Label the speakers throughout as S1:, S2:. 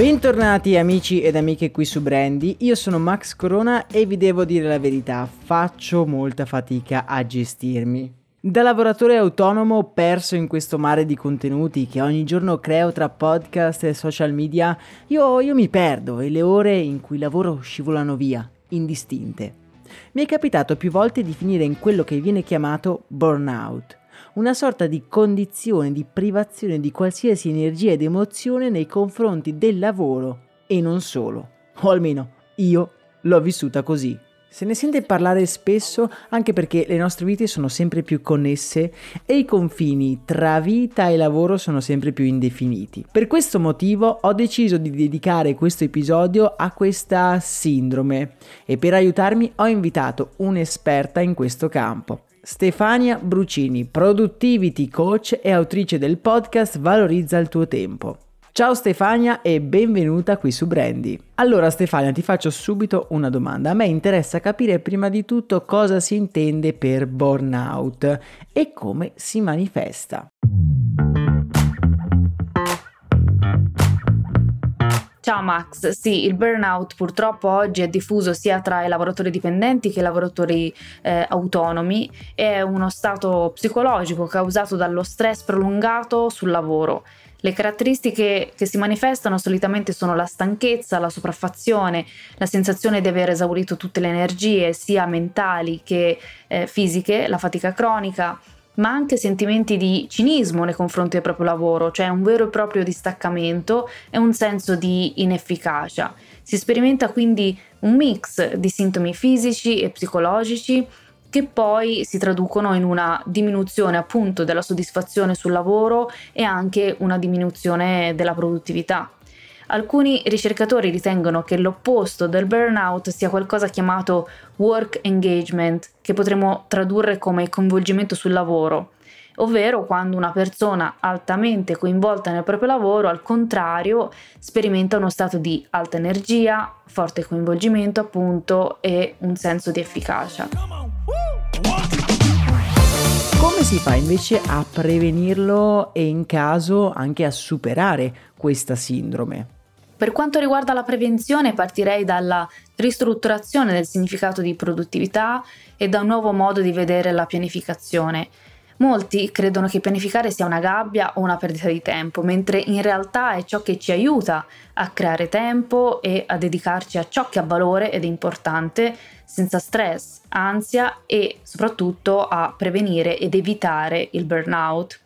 S1: Bentornati amici ed amiche qui su Brandy, io sono Max Corona e vi devo dire la verità, faccio molta fatica a gestirmi. Da lavoratore autonomo perso in questo mare di contenuti che ogni giorno creo tra podcast e social media, io, io mi perdo e le ore in cui lavoro scivolano via indistinte. Mi è capitato più volte di finire in quello che viene chiamato burnout, una sorta di condizione di privazione di qualsiasi energia ed emozione nei confronti del lavoro e non solo, o almeno io l'ho vissuta così. Se ne sente parlare spesso anche perché le nostre vite sono sempre più connesse e i confini tra vita e lavoro sono sempre più indefiniti. Per questo motivo ho deciso di dedicare questo episodio a questa sindrome e per aiutarmi ho invitato un'esperta in questo campo. Stefania Brucini, productivity coach e autrice del podcast Valorizza il tuo tempo. Ciao Stefania e benvenuta qui su Brandy. Allora Stefania ti faccio subito una domanda. A me interessa capire prima di tutto cosa si intende per burnout e come si manifesta.
S2: Ciao Max, sì, il burnout purtroppo oggi è diffuso sia tra i lavoratori dipendenti che i lavoratori eh, autonomi, è uno stato psicologico causato dallo stress prolungato sul lavoro le caratteristiche che si manifestano solitamente sono la stanchezza, la sopraffazione, la sensazione di aver esaurito tutte le energie, sia mentali che eh, fisiche, la fatica cronica, ma anche sentimenti di cinismo nei confronti del proprio lavoro, cioè un vero e proprio distaccamento e un senso di inefficacia. Si sperimenta quindi un mix di sintomi fisici e psicologici che poi si traducono in una diminuzione appunto della soddisfazione sul lavoro e anche una diminuzione della produttività. Alcuni ricercatori ritengono che l'opposto del burnout sia qualcosa chiamato work engagement, che potremmo tradurre come coinvolgimento sul lavoro, ovvero quando una persona altamente coinvolta nel proprio lavoro, al contrario, sperimenta uno stato di alta energia, forte coinvolgimento appunto e un senso di efficacia.
S1: Si fa invece a prevenirlo e in caso anche a superare questa sindrome?
S2: Per quanto riguarda la prevenzione partirei dalla ristrutturazione del significato di produttività e da un nuovo modo di vedere la pianificazione. Molti credono che pianificare sia una gabbia o una perdita di tempo, mentre in realtà è ciò che ci aiuta a creare tempo e a dedicarci a ciò che ha valore ed è importante, senza stress, ansia e soprattutto a prevenire ed evitare il burnout.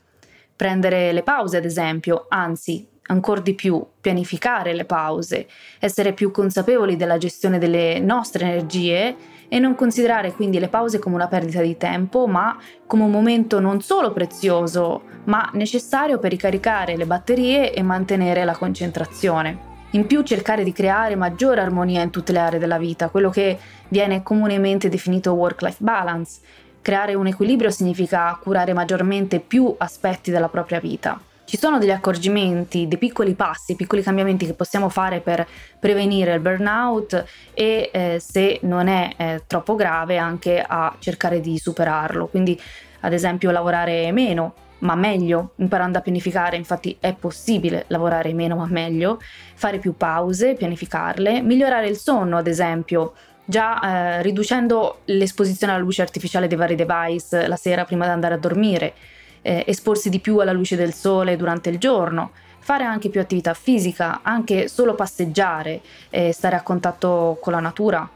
S2: Prendere le pause, ad esempio, anzi, ancora di più, pianificare le pause, essere più consapevoli della gestione delle nostre energie e non considerare quindi le pause come una perdita di tempo, ma come un momento non solo prezioso, ma necessario per ricaricare le batterie e mantenere la concentrazione. In più cercare di creare maggiore armonia in tutte le aree della vita, quello che viene comunemente definito work-life balance. Creare un equilibrio significa curare maggiormente più aspetti della propria vita ci sono degli accorgimenti, dei piccoli passi, piccoli cambiamenti che possiamo fare per prevenire il burnout e eh, se non è eh, troppo grave anche a cercare di superarlo. Quindi ad esempio lavorare meno, ma meglio, imparando a pianificare, infatti è possibile lavorare meno ma meglio, fare più pause, pianificarle, migliorare il sonno ad esempio, già eh, riducendo l'esposizione alla luce artificiale dei vari device la sera prima di andare a dormire, eh, esporsi di più alla luce del sole durante il giorno, fare anche più attività fisica, anche solo passeggiare, eh, stare a contatto con la natura,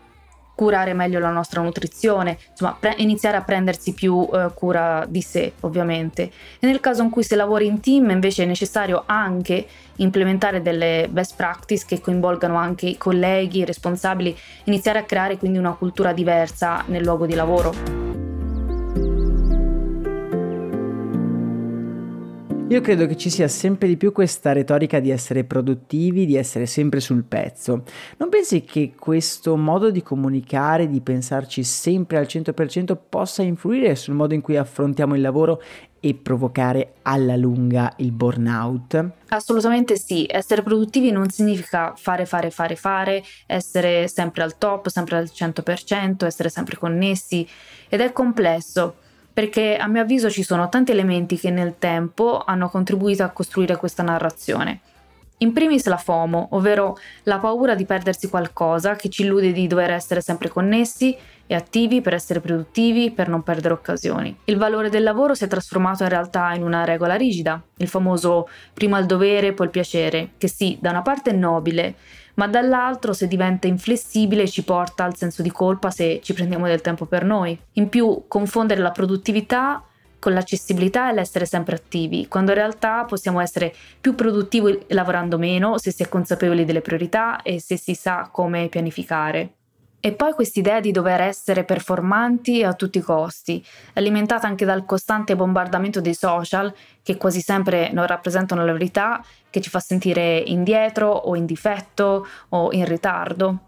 S2: curare meglio la nostra nutrizione, insomma pre- iniziare a prendersi più eh, cura di sé ovviamente. E nel caso in cui si lavori in team invece è necessario anche implementare delle best practice che coinvolgano anche i colleghi, i responsabili, iniziare a creare quindi una cultura diversa nel luogo di lavoro.
S1: Io credo che ci sia sempre di più questa retorica di essere produttivi, di essere sempre sul pezzo. Non pensi che questo modo di comunicare, di pensarci sempre al 100% possa influire sul modo in cui affrontiamo il lavoro e provocare alla lunga il burnout?
S2: Assolutamente sì, essere produttivi non significa fare, fare, fare, fare, essere sempre al top, sempre al 100%, essere sempre connessi ed è complesso perché a mio avviso ci sono tanti elementi che nel tempo hanno contribuito a costruire questa narrazione. In primis la FOMO, ovvero la paura di perdersi qualcosa che ci illude di dover essere sempre connessi e attivi per essere produttivi, per non perdere occasioni. Il valore del lavoro si è trasformato in realtà in una regola rigida, il famoso prima il dovere, poi il piacere, che sì, da una parte è nobile, ma dall'altro se diventa inflessibile ci porta al senso di colpa se ci prendiamo del tempo per noi. In più, confondere la produttività con l'accessibilità e l'essere sempre attivi, quando in realtà possiamo essere più produttivi lavorando meno se si è consapevoli delle priorità e se si sa come pianificare. E poi quest'idea di dover essere performanti a tutti i costi, alimentata anche dal costante bombardamento dei social, che quasi sempre non rappresentano la verità, che ci fa sentire indietro o in difetto o in ritardo.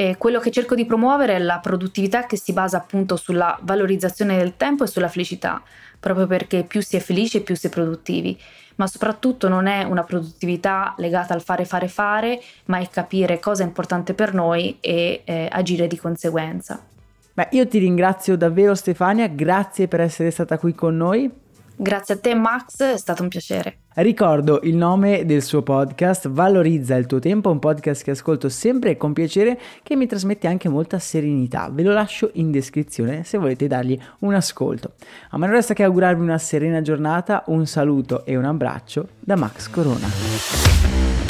S2: E quello che cerco di promuovere è la produttività che si basa appunto sulla valorizzazione del tempo e sulla felicità, proprio perché più si è felici più si è produttivi ma soprattutto non è una produttività legata al fare fare fare, ma è capire cosa è importante per noi e eh, agire di conseguenza.
S1: Beh, io ti ringrazio davvero Stefania, grazie per essere stata qui con noi.
S2: Grazie a te Max, è stato un piacere.
S1: Ricordo il nome del suo podcast, Valorizza il tuo tempo, un podcast che ascolto sempre con piacere che mi trasmette anche molta serenità. Ve lo lascio in descrizione se volete dargli un ascolto. A me non resta che augurarvi una serena giornata, un saluto e un abbraccio da Max Corona.